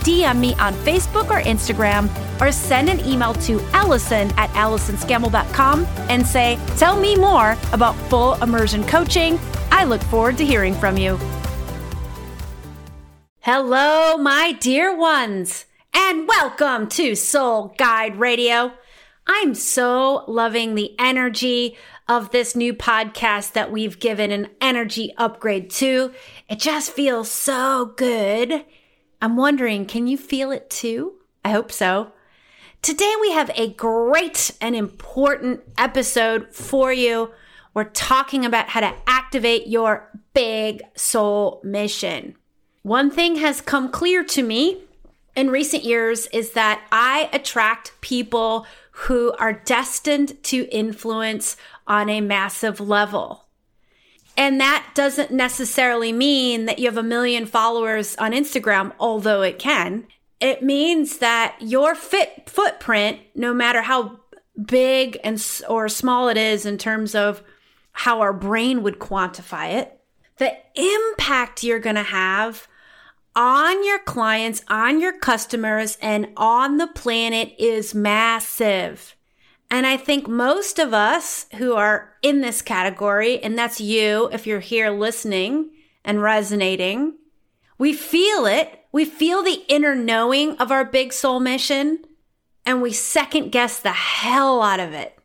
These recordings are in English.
DM me on Facebook or Instagram or send an email to Allison at AllisonScammell.com and say, Tell me more about full immersion coaching. I look forward to hearing from you. Hello, my dear ones, and welcome to Soul Guide Radio. I'm so loving the energy of this new podcast that we've given an energy upgrade to. It just feels so good. I'm wondering, can you feel it too? I hope so. Today we have a great and important episode for you. We're talking about how to activate your big soul mission. One thing has come clear to me in recent years is that I attract people who are destined to influence on a massive level. And that doesn't necessarily mean that you have a million followers on Instagram, although it can. It means that your fit footprint, no matter how big and or small it is in terms of how our brain would quantify it, the impact you're going to have on your clients, on your customers, and on the planet is massive. And I think most of us who are in this category, and that's you if you're here listening and resonating, we feel it. We feel the inner knowing of our big soul mission, and we second guess the hell out of it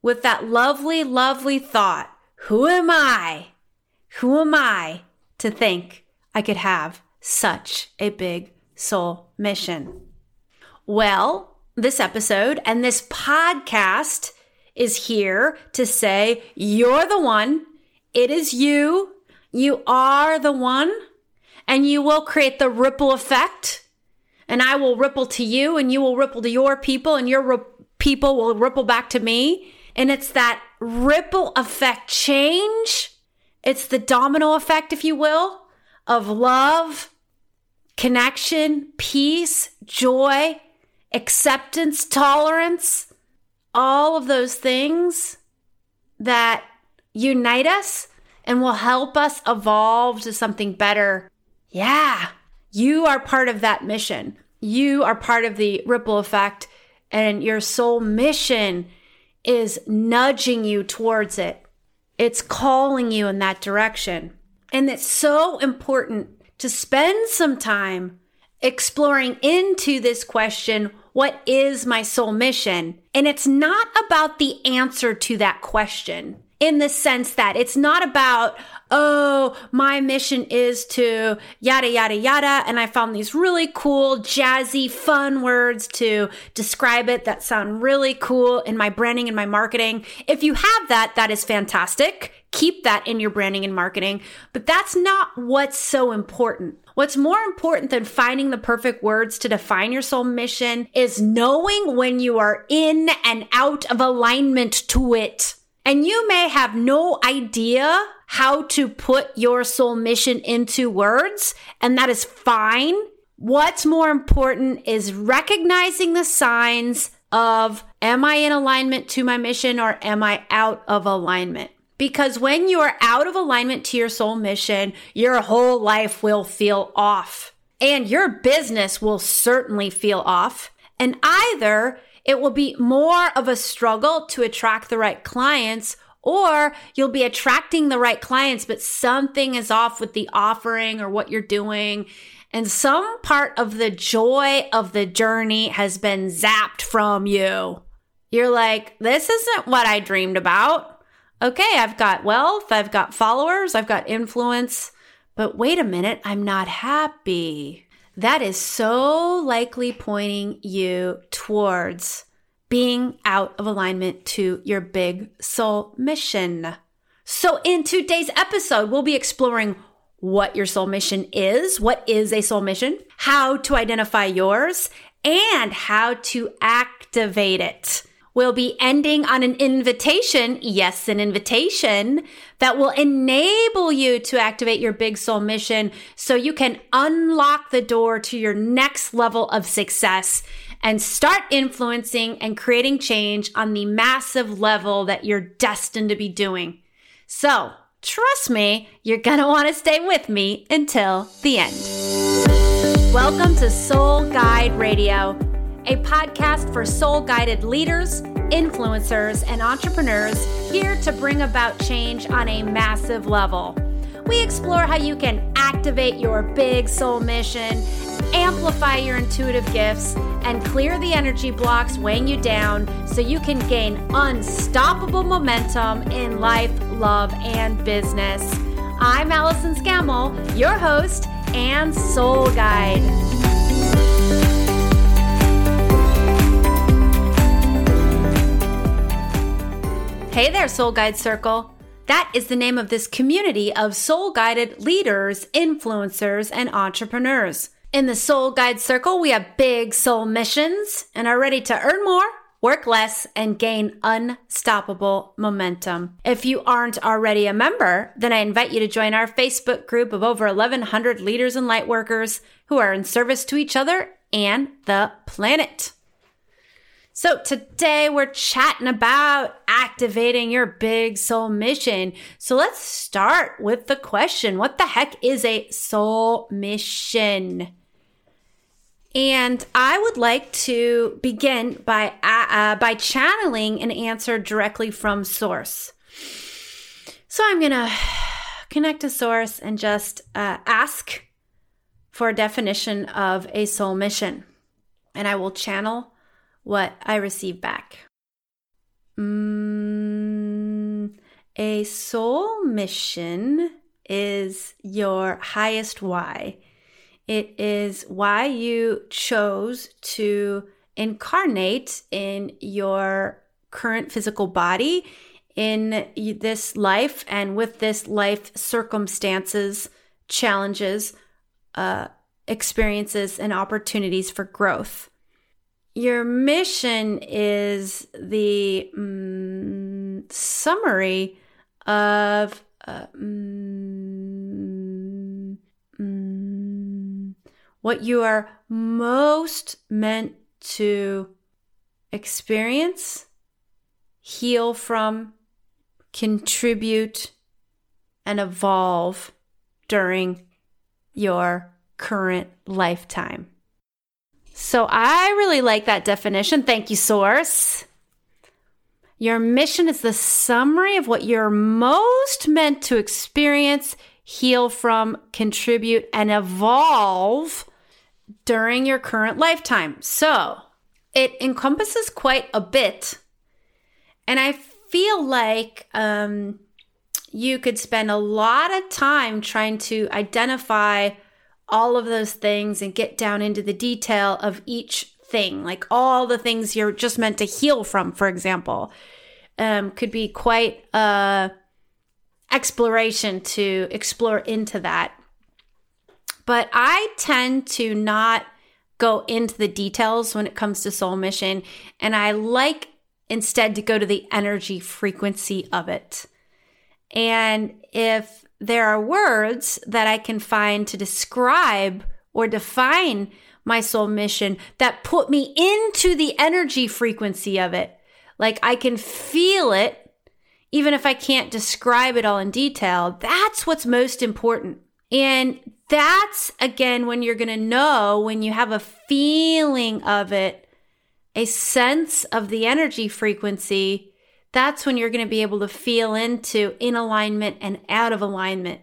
with that lovely, lovely thought Who am I? Who am I to think I could have such a big soul mission? Well, this episode and this podcast is here to say, You're the one. It is you. You are the one. And you will create the ripple effect. And I will ripple to you, and you will ripple to your people, and your people will ripple back to me. And it's that ripple effect change. It's the domino effect, if you will, of love, connection, peace, joy, acceptance, tolerance, all of those things that unite us and will help us evolve to something better. Yeah, you are part of that mission. You are part of the ripple effect, and your soul mission is nudging you towards it. It's calling you in that direction. And it's so important to spend some time exploring into this question what is my soul mission? And it's not about the answer to that question in the sense that it's not about, oh, my mission is to yada, yada, yada. And I found these really cool, jazzy, fun words to describe it that sound really cool in my branding and my marketing. If you have that, that is fantastic. Keep that in your branding and marketing. But that's not what's so important. What's more important than finding the perfect words to define your soul mission is knowing when you are in and out of alignment to it. And you may have no idea how to put your soul mission into words, and that is fine. What's more important is recognizing the signs of am I in alignment to my mission or am I out of alignment? Because when you are out of alignment to your soul mission, your whole life will feel off. And your business will certainly feel off. And either it will be more of a struggle to attract the right clients, or you'll be attracting the right clients, but something is off with the offering or what you're doing. And some part of the joy of the journey has been zapped from you. You're like, this isn't what I dreamed about okay, I've got wealth, I've got followers, I've got influence, but wait a minute, I'm not happy. That is so likely pointing you towards being out of alignment to your big soul mission. So, in today's episode, we'll be exploring what your soul mission is, what is a soul mission, how to identify yours, and how to activate it. We'll be ending on an invitation, yes, an invitation that will enable you to activate your big soul mission so you can unlock the door to your next level of success and start influencing and creating change on the massive level that you're destined to be doing. So, trust me, you're gonna wanna stay with me until the end. Welcome to Soul Guide Radio a podcast for soul guided leaders, influencers, and entrepreneurs here to bring about change on a massive level. We explore how you can activate your big soul mission, amplify your intuitive gifts, and clear the energy blocks weighing you down so you can gain unstoppable momentum in life, love, and business. I'm Allison Scammell, your host and soul guide. Hey there, Soul Guide Circle. That is the name of this community of soul guided leaders, influencers, and entrepreneurs. In the Soul Guide Circle, we have big soul missions and are ready to earn more, work less, and gain unstoppable momentum. If you aren't already a member, then I invite you to join our Facebook group of over 1,100 leaders and lightworkers who are in service to each other and the planet. So today we're chatting about activating your big soul mission. So let's start with the question. What the heck is a soul mission? And I would like to begin by uh, uh by channeling an answer directly from source. So I'm going to connect to source and just uh, ask for a definition of a soul mission. And I will channel what I receive back. Mm, a soul mission is your highest why. It is why you chose to incarnate in your current physical body in this life and with this life circumstances, challenges, uh, experiences, and opportunities for growth your mission is the mm, summary of uh, mm, mm, what you are most meant to experience, heal from, contribute, and evolve during your current lifetime. So I really like that definition. Thank you, Source. Your mission is the summary of what you're most meant to experience, heal from, contribute, and evolve during your current lifetime. So it encompasses quite a bit. And I feel like um, you could spend a lot of time trying to identify all of those things and get down into the detail of each thing, like all the things you're just meant to heal from, for example, um, could be quite a exploration to explore into that. But I tend to not go into the details when it comes to soul mission, and I like instead to go to the energy frequency of it. And if there are words that I can find to describe or define my soul mission that put me into the energy frequency of it. Like I can feel it, even if I can't describe it all in detail. That's what's most important. And that's again when you're going to know when you have a feeling of it, a sense of the energy frequency that's when you're going to be able to feel into in alignment and out of alignment.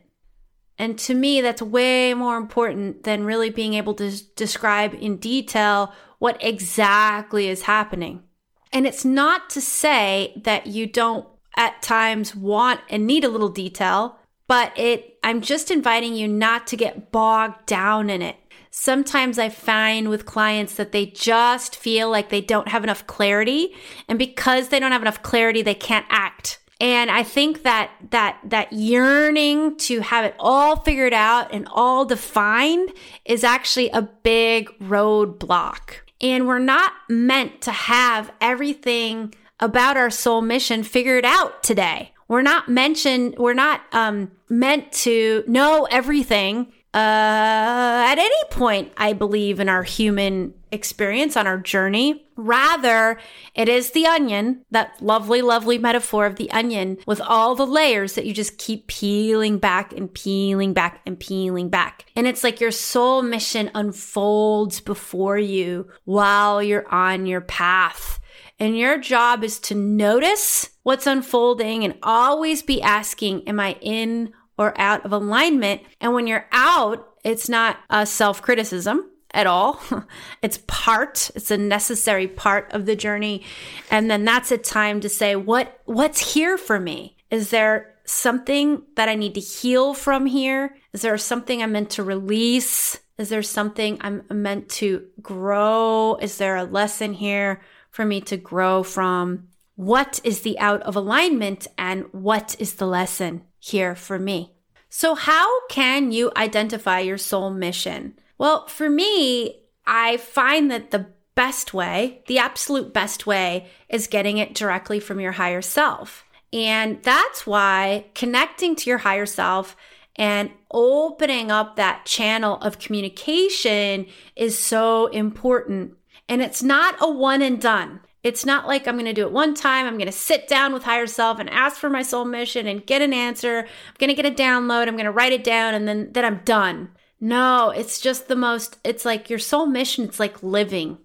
And to me, that's way more important than really being able to describe in detail what exactly is happening. And it's not to say that you don't at times want and need a little detail, but it, I'm just inviting you not to get bogged down in it. Sometimes I find with clients that they just feel like they don't have enough clarity. And because they don't have enough clarity, they can't act. And I think that that that yearning to have it all figured out and all defined is actually a big roadblock. And we're not meant to have everything about our soul mission figured out today. We're not mentioned, we're not um, meant to know everything uh, at any point, I believe, in our human experience on our journey. Rather, it is the onion, that lovely, lovely metaphor of the onion with all the layers that you just keep peeling back and peeling back and peeling back. And it's like your soul mission unfolds before you while you're on your path. And your job is to notice what's unfolding and always be asking, Am I in or out of alignment? And when you're out, it's not a self criticism at all. it's part, it's a necessary part of the journey. And then that's a time to say, what, what's here for me? Is there something that I need to heal from here? Is there something I'm meant to release? Is there something I'm meant to grow? Is there a lesson here for me to grow from? What is the out of alignment and what is the lesson here for me? So, how can you identify your soul mission? Well, for me, I find that the best way, the absolute best way, is getting it directly from your higher self. And that's why connecting to your higher self and opening up that channel of communication is so important. And it's not a one and done. It's not like I'm going to do it one time. I'm going to sit down with higher self and ask for my soul mission and get an answer. I'm going to get a download. I'm going to write it down and then, then I'm done. No, it's just the most, it's like your soul mission, it's like living.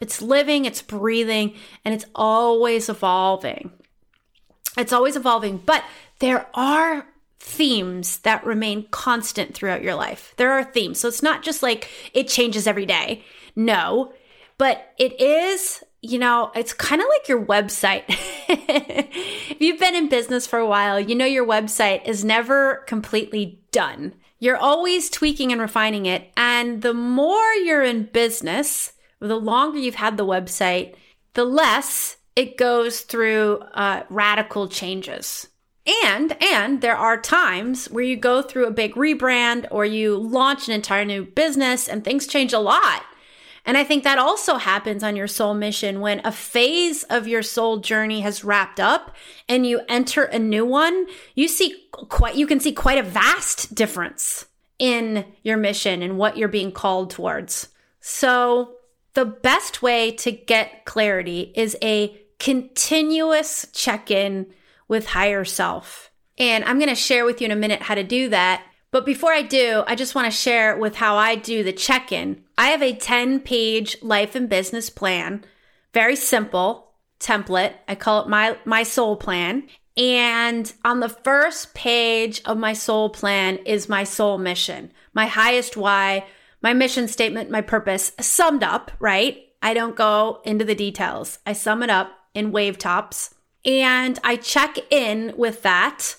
It's living, it's breathing, and it's always evolving. It's always evolving, but there are themes that remain constant throughout your life. There are themes. So it's not just like it changes every day. No, but it is, you know, it's kind of like your website. if you've been in business for a while, you know your website is never completely done. You're always tweaking and refining it. And the more you're in business, the longer you've had the website, the less it goes through uh, radical changes. And and there are times where you go through a big rebrand or you launch an entire new business and things change a lot. And I think that also happens on your soul mission when a phase of your soul journey has wrapped up and you enter a new one, you see quite you can see quite a vast difference in your mission and what you're being called towards. So, the best way to get clarity is a continuous check-in with higher self. And I'm going to share with you in a minute how to do that. But before I do, I just want to share with how I do the check in. I have a 10 page life and business plan, very simple template. I call it my, my soul plan. And on the first page of my soul plan is my soul mission, my highest why, my mission statement, my purpose summed up, right? I don't go into the details. I sum it up in wave tops and I check in with that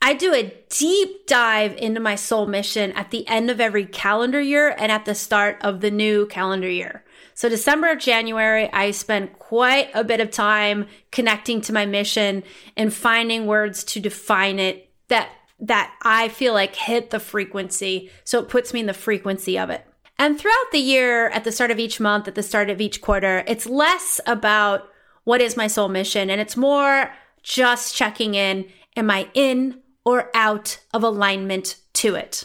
I do a deep dive into my soul mission at the end of every calendar year and at the start of the new calendar year. So December, January, I spend quite a bit of time connecting to my mission and finding words to define it that that I feel like hit the frequency. So it puts me in the frequency of it. And throughout the year, at the start of each month, at the start of each quarter, it's less about what is my soul mission and it's more just checking in. Am I in or out of alignment to it.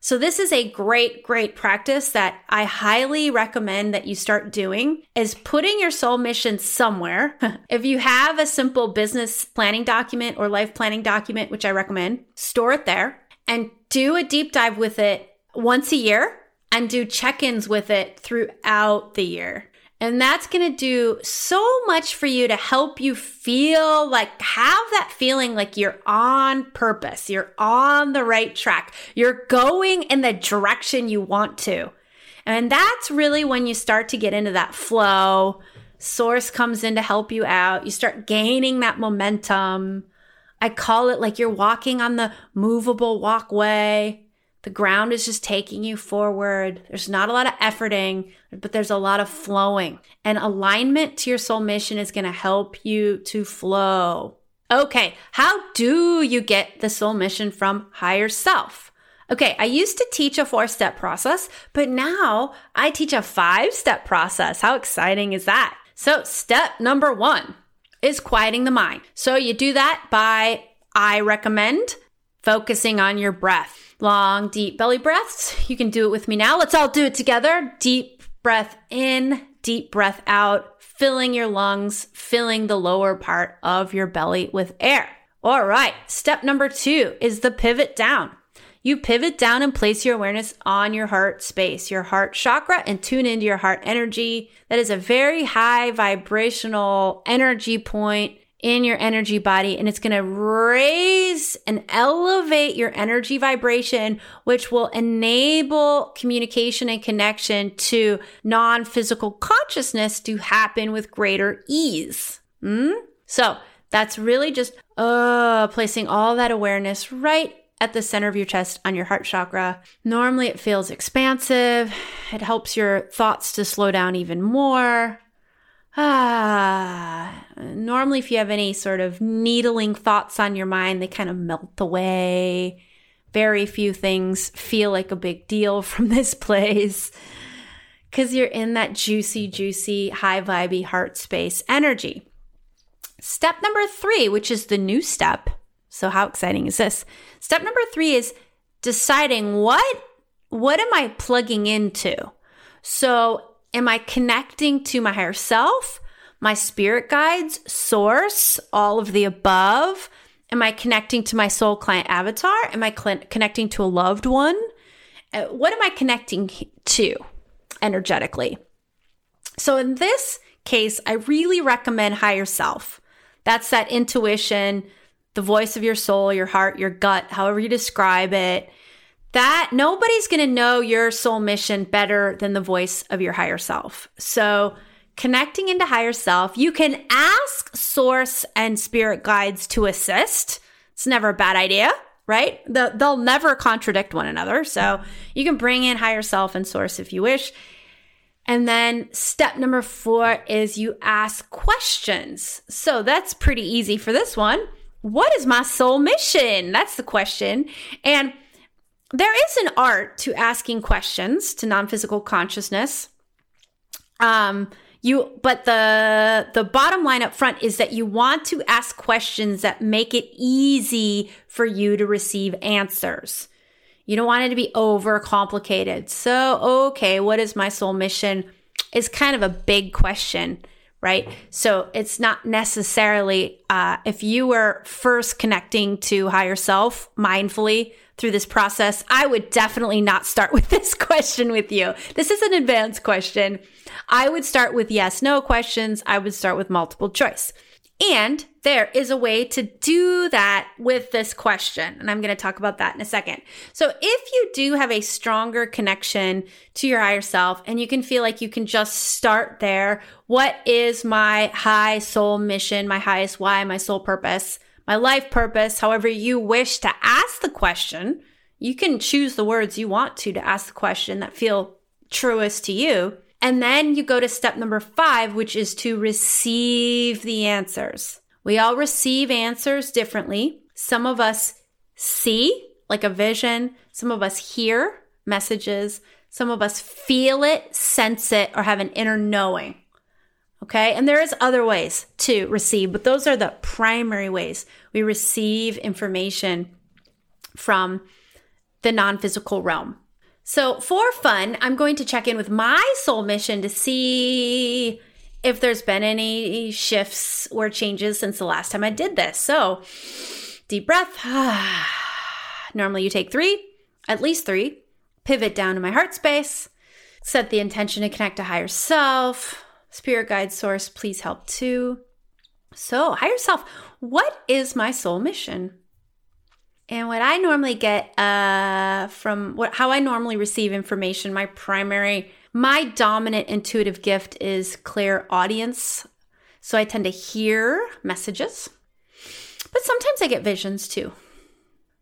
So this is a great, great practice that I highly recommend that you start doing is putting your soul mission somewhere. if you have a simple business planning document or life planning document, which I recommend, store it there and do a deep dive with it once a year and do check-ins with it throughout the year. And that's going to do so much for you to help you feel like have that feeling like you're on purpose. You're on the right track. You're going in the direction you want to. And that's really when you start to get into that flow. Source comes in to help you out. You start gaining that momentum. I call it like you're walking on the movable walkway. The ground is just taking you forward. There's not a lot of efforting, but there's a lot of flowing. And alignment to your soul mission is going to help you to flow. Okay, how do you get the soul mission from higher self? Okay, I used to teach a four step process, but now I teach a five step process. How exciting is that? So, step number one is quieting the mind. So, you do that by, I recommend focusing on your breath. Long, deep belly breaths. You can do it with me now. Let's all do it together. Deep breath in, deep breath out, filling your lungs, filling the lower part of your belly with air. All right. Step number two is the pivot down. You pivot down and place your awareness on your heart space, your heart chakra, and tune into your heart energy. That is a very high vibrational energy point in your energy body, and it's going to raise and elevate your energy vibration, which will enable communication and connection to non physical consciousness to happen with greater ease. Mm? So, that's really just uh, placing all that awareness right at the center of your chest on your heart chakra. Normally it feels expansive. It helps your thoughts to slow down even more. Ah, normally if you have any sort of needling thoughts on your mind, they kind of melt away. Very few things feel like a big deal from this place because you're in that juicy, juicy, high vibey heart space energy. Step number three, which is the new step, so how exciting is this? Step number 3 is deciding what what am I plugging into? So, am I connecting to my higher self, my spirit guides, source, all of the above? Am I connecting to my soul client avatar? Am I cl- connecting to a loved one? Uh, what am I connecting to energetically? So, in this case, I really recommend higher self. That's that intuition, the voice of your soul, your heart, your gut, however you describe it. That nobody's going to know your soul mission better than the voice of your higher self. So, connecting into higher self, you can ask source and spirit guides to assist. It's never a bad idea, right? The, they'll never contradict one another. So, you can bring in higher self and source if you wish. And then step number four is you ask questions. So, that's pretty easy for this one what is my soul mission? That's the question. And there is an art to asking questions to non-physical consciousness. Um, you but the the bottom line up front is that you want to ask questions that make it easy for you to receive answers. You don't want it to be over complicated. So, okay, what is my soul mission? Is kind of a big question right? So it's not necessarily, uh, if you were first connecting to higher self mindfully through this process, I would definitely not start with this question with you. This is an advanced question. I would start with yes, no questions. I would start with multiple choice. And there is a way to do that with this question. And I'm going to talk about that in a second. So if you do have a stronger connection to your higher self and you can feel like you can just start there, what is my high soul mission, my highest why, my soul purpose, my life purpose, however you wish to ask the question, you can choose the words you want to to ask the question that feel truest to you. And then you go to step number five, which is to receive the answers. We all receive answers differently. Some of us see like a vision. Some of us hear messages. Some of us feel it, sense it, or have an inner knowing. Okay. And there is other ways to receive, but those are the primary ways we receive information from the non physical realm. So, for fun, I'm going to check in with my soul mission to see if there's been any shifts or changes since the last time I did this. So, deep breath. Normally, you take three, at least three. Pivot down to my heart space. Set the intention to connect to higher self. Spirit guide source, please help too. So, higher self, what is my soul mission? And what I normally get uh, from what how I normally receive information, my primary, my dominant intuitive gift is clairaudience. So I tend to hear messages, but sometimes I get visions too.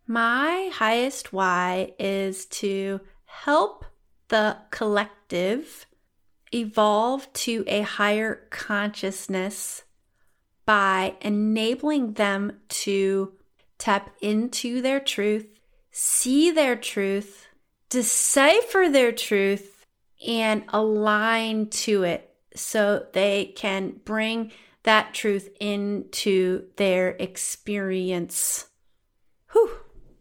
My highest why is to help the collective evolve to a higher consciousness by enabling them to tap into their truth, see their truth, decipher their truth, and align to it so they can bring that truth into their experience. Whew.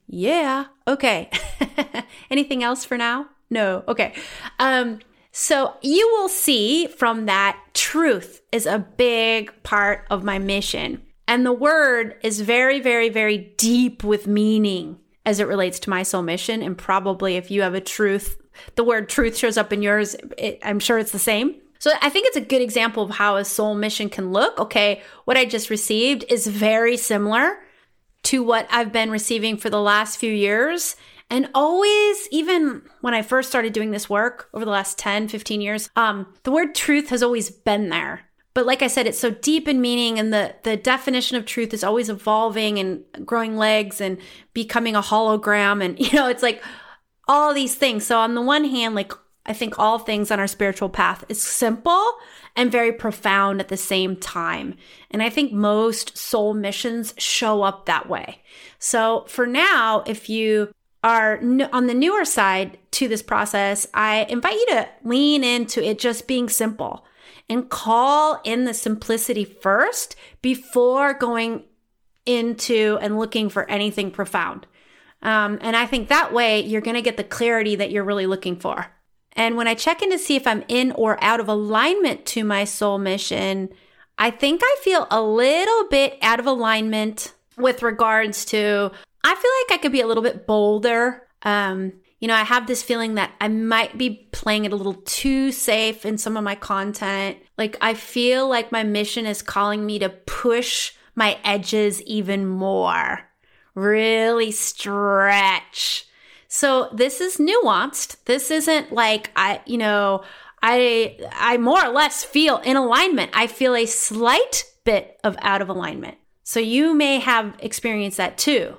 Yeah. Okay. Anything else for now? No. Okay. Um, so you will see from that truth is a big part of my mission. And the word is very, very, very deep with meaning as it relates to my soul mission. And probably if you have a truth, the word truth shows up in yours, it, I'm sure it's the same. So I think it's a good example of how a soul mission can look. Okay, what I just received is very similar to what I've been receiving for the last few years. And always, even when I first started doing this work over the last 10, 15 years, um, the word truth has always been there. But like I said, it's so deep in meaning and the, the definition of truth is always evolving and growing legs and becoming a hologram. And, you know, it's like all these things. So on the one hand, like I think all things on our spiritual path is simple and very profound at the same time. And I think most soul missions show up that way. So for now, if you are on the newer side to this process, I invite you to lean into it just being simple and call in the simplicity first before going into and looking for anything profound. Um, and I think that way you're going to get the clarity that you're really looking for. And when I check in to see if I'm in or out of alignment to my soul mission, I think I feel a little bit out of alignment with regards to I feel like I could be a little bit bolder. Um, you know, I have this feeling that I might be playing it a little too safe in some of my content. Like, I feel like my mission is calling me to push my edges even more, really stretch. So, this is nuanced. This isn't like I, you know, I I more or less feel in alignment. I feel a slight bit of out of alignment. So you may have experienced that too.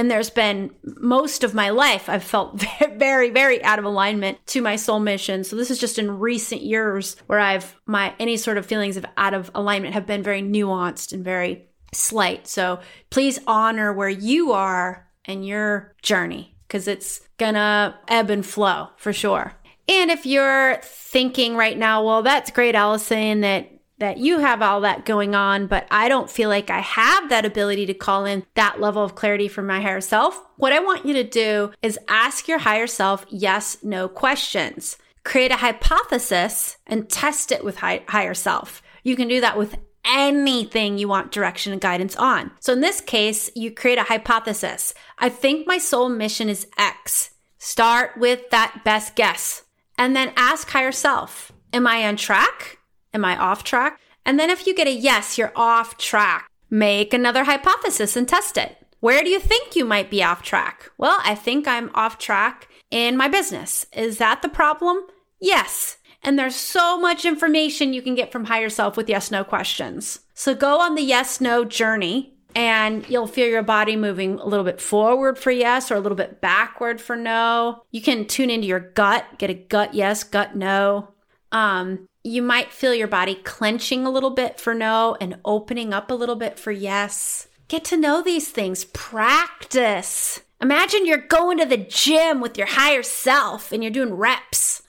And there's been most of my life, I've felt very, very out of alignment to my soul mission. So this is just in recent years where I've, my, any sort of feelings of out of alignment have been very nuanced and very slight. So please honor where you are and your journey because it's gonna ebb and flow for sure. And if you're thinking right now, well, that's great, Allison, that that you have all that going on, but I don't feel like I have that ability to call in that level of clarity from my higher self. What I want you to do is ask your higher self yes, no questions. Create a hypothesis and test it with high, higher self. You can do that with anything you want direction and guidance on. So in this case, you create a hypothesis. I think my soul mission is X. Start with that best guess and then ask higher self, am I on track? Am I off track? And then if you get a yes, you're off track, make another hypothesis and test it. Where do you think you might be off track? Well, I think I'm off track in my business. Is that the problem? Yes. And there's so much information you can get from higher self with yes no questions. So go on the yes no journey and you'll feel your body moving a little bit forward for yes or a little bit backward for no. You can tune into your gut, get a gut yes, gut no. Um, you might feel your body clenching a little bit for no and opening up a little bit for yes. Get to know these things, practice. Imagine you're going to the gym with your higher self and you're doing reps.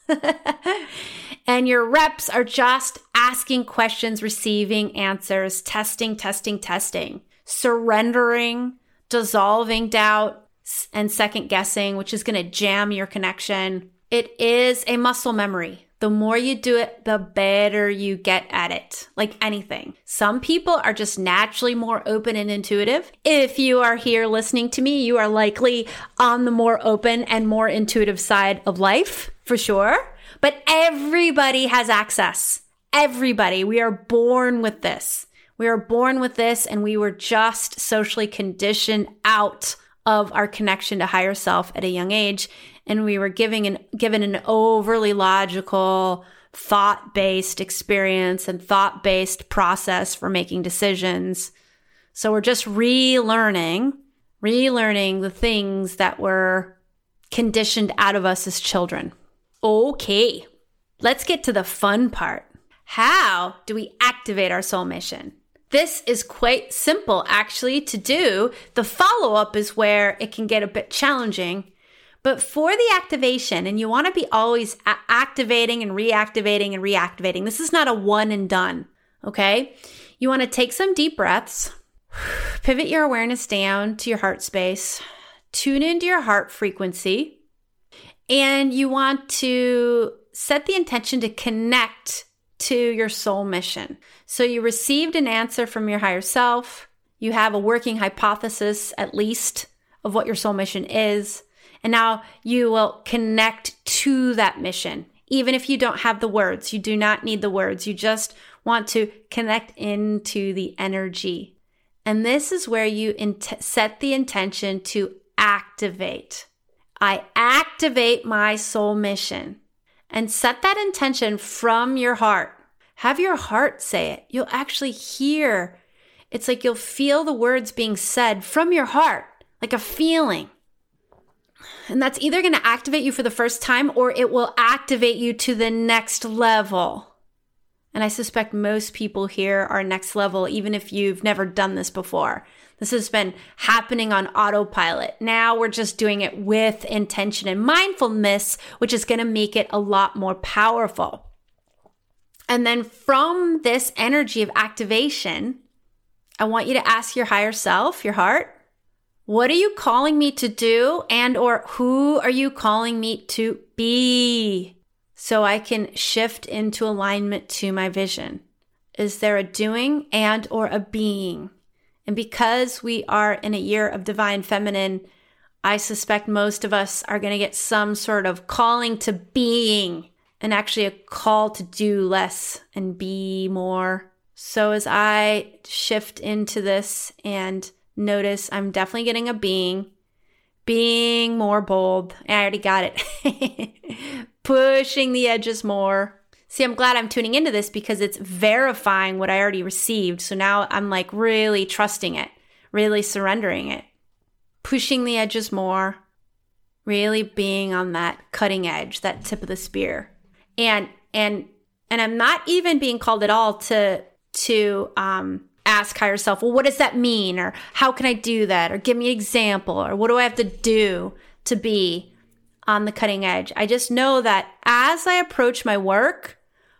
and your reps are just asking questions, receiving answers, testing, testing, testing, surrendering, dissolving doubt, and second guessing, which is going to jam your connection. It is a muscle memory. The more you do it, the better you get at it. Like anything. Some people are just naturally more open and intuitive. If you are here listening to me, you are likely on the more open and more intuitive side of life for sure. But everybody has access. Everybody. We are born with this. We are born with this and we were just socially conditioned out of our connection to higher self at a young age and we were giving an given an overly logical thought-based experience and thought-based process for making decisions so we're just relearning relearning the things that were conditioned out of us as children okay let's get to the fun part how do we activate our soul mission This is quite simple actually to do. The follow up is where it can get a bit challenging. But for the activation, and you want to be always a- activating and reactivating and reactivating, this is not a one and done, okay? You want to take some deep breaths, pivot your awareness down to your heart space, tune into your heart frequency, and you want to set the intention to connect to your soul mission. So you received an answer from your higher self. You have a working hypothesis, at least, of what your soul mission is. And now you will connect to that mission. Even if you don't have the words, you do not need the words. You just want to connect into the energy. And this is where you set the intention to activate. I activate my soul mission and set that intention from your heart. Have your heart say it. You'll actually hear. It's like you'll feel the words being said from your heart, like a feeling. And that's either going to activate you for the first time or it will activate you to the next level. And I suspect most people here are next level, even if you've never done this before. This has been happening on autopilot. Now we're just doing it with intention and mindfulness, which is going to make it a lot more powerful. And then from this energy of activation, I want you to ask your higher self, your heart, what are you calling me to do and or who are you calling me to be? So I can shift into alignment to my vision. Is there a doing and or a being? And because we are in a year of divine feminine, I suspect most of us are going to get some sort of calling to being and actually a call to do less and be more. So as I shift into this and notice I'm definitely getting a being, being more bold. I already got it. Pushing the edges more. See, I'm glad I'm tuning into this because it's verifying what I already received. So now I'm like really trusting it, really surrendering it, pushing the edges more, really being on that cutting edge, that tip of the spear. And and and I'm not even being called at all to to um ask higher self, well, what does that mean? Or how can I do that? Or give me an example, or what do I have to do to be on the cutting edge? I just know that as I approach my work,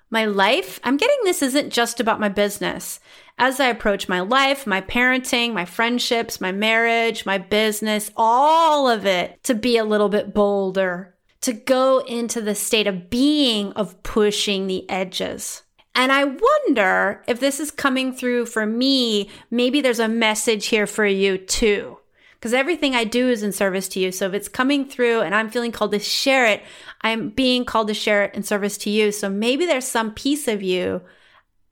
my life, I'm getting this isn't just about my business. As I approach my life, my parenting, my friendships, my marriage, my business, all of it to be a little bit bolder, to go into the state of being of pushing the edges. And I wonder if this is coming through for me. Maybe there's a message here for you too because everything I do is in service to you. So if it's coming through and I'm feeling called to share it, I'm being called to share it in service to you. So maybe there's some piece of you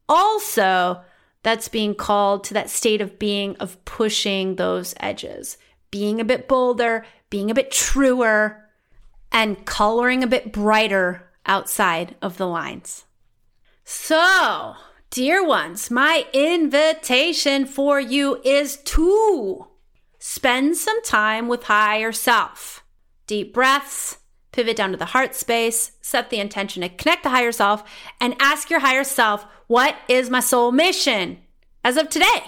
also that's being called to that state of being of pushing those edges, being a bit bolder, being a bit truer, and coloring a bit brighter outside of the lines. So, dear ones, my invitation for you is to Spend some time with higher self. Deep breaths, pivot down to the heart space, set the intention to connect the higher self, and ask your higher self, What is my soul mission as of today?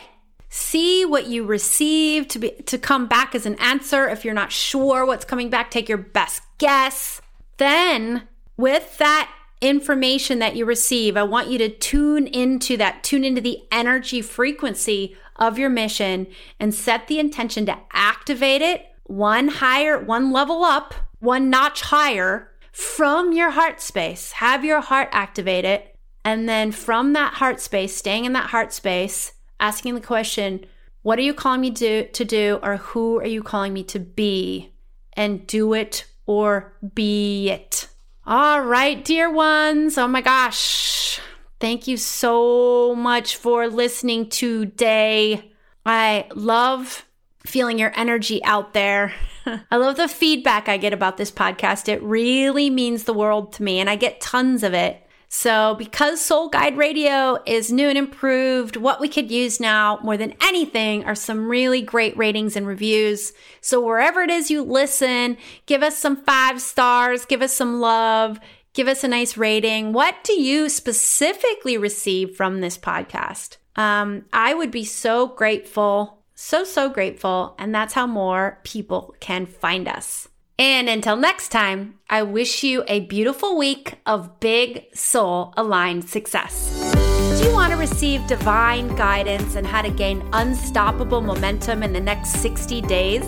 See what you receive to be to come back as an answer. If you're not sure what's coming back, take your best guess. Then, with that information that you receive, I want you to tune into that, tune into the energy frequency of your mission and set the intention to activate it one higher, one level up, one notch higher from your heart space. Have your heart activate it. And then from that heart space, staying in that heart space, asking the question, what are you calling me to, to do, or who are you calling me to be? And do it or be it. All right, dear ones. Oh my gosh. Thank you so much for listening today. I love feeling your energy out there. I love the feedback I get about this podcast. It really means the world to me, and I get tons of it. So, because Soul Guide Radio is new and improved, what we could use now more than anything are some really great ratings and reviews. So, wherever it is you listen, give us some five stars, give us some love, give us a nice rating. What do you specifically receive from this podcast? Um, I would be so grateful, so, so grateful. And that's how more people can find us. And until next time, I wish you a beautiful week of big soul aligned success. Do you want to receive divine guidance and how to gain unstoppable momentum in the next 60 days?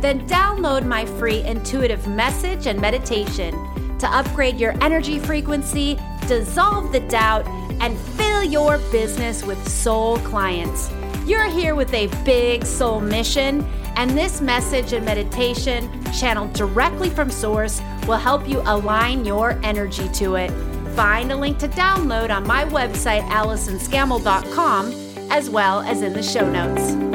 Then download my free intuitive message and meditation to upgrade your energy frequency, dissolve the doubt, and fill your business with soul clients. You're here with a big soul mission, and this message and meditation, channeled directly from Source, will help you align your energy to it. Find a link to download on my website, AllisonScammell.com, as well as in the show notes.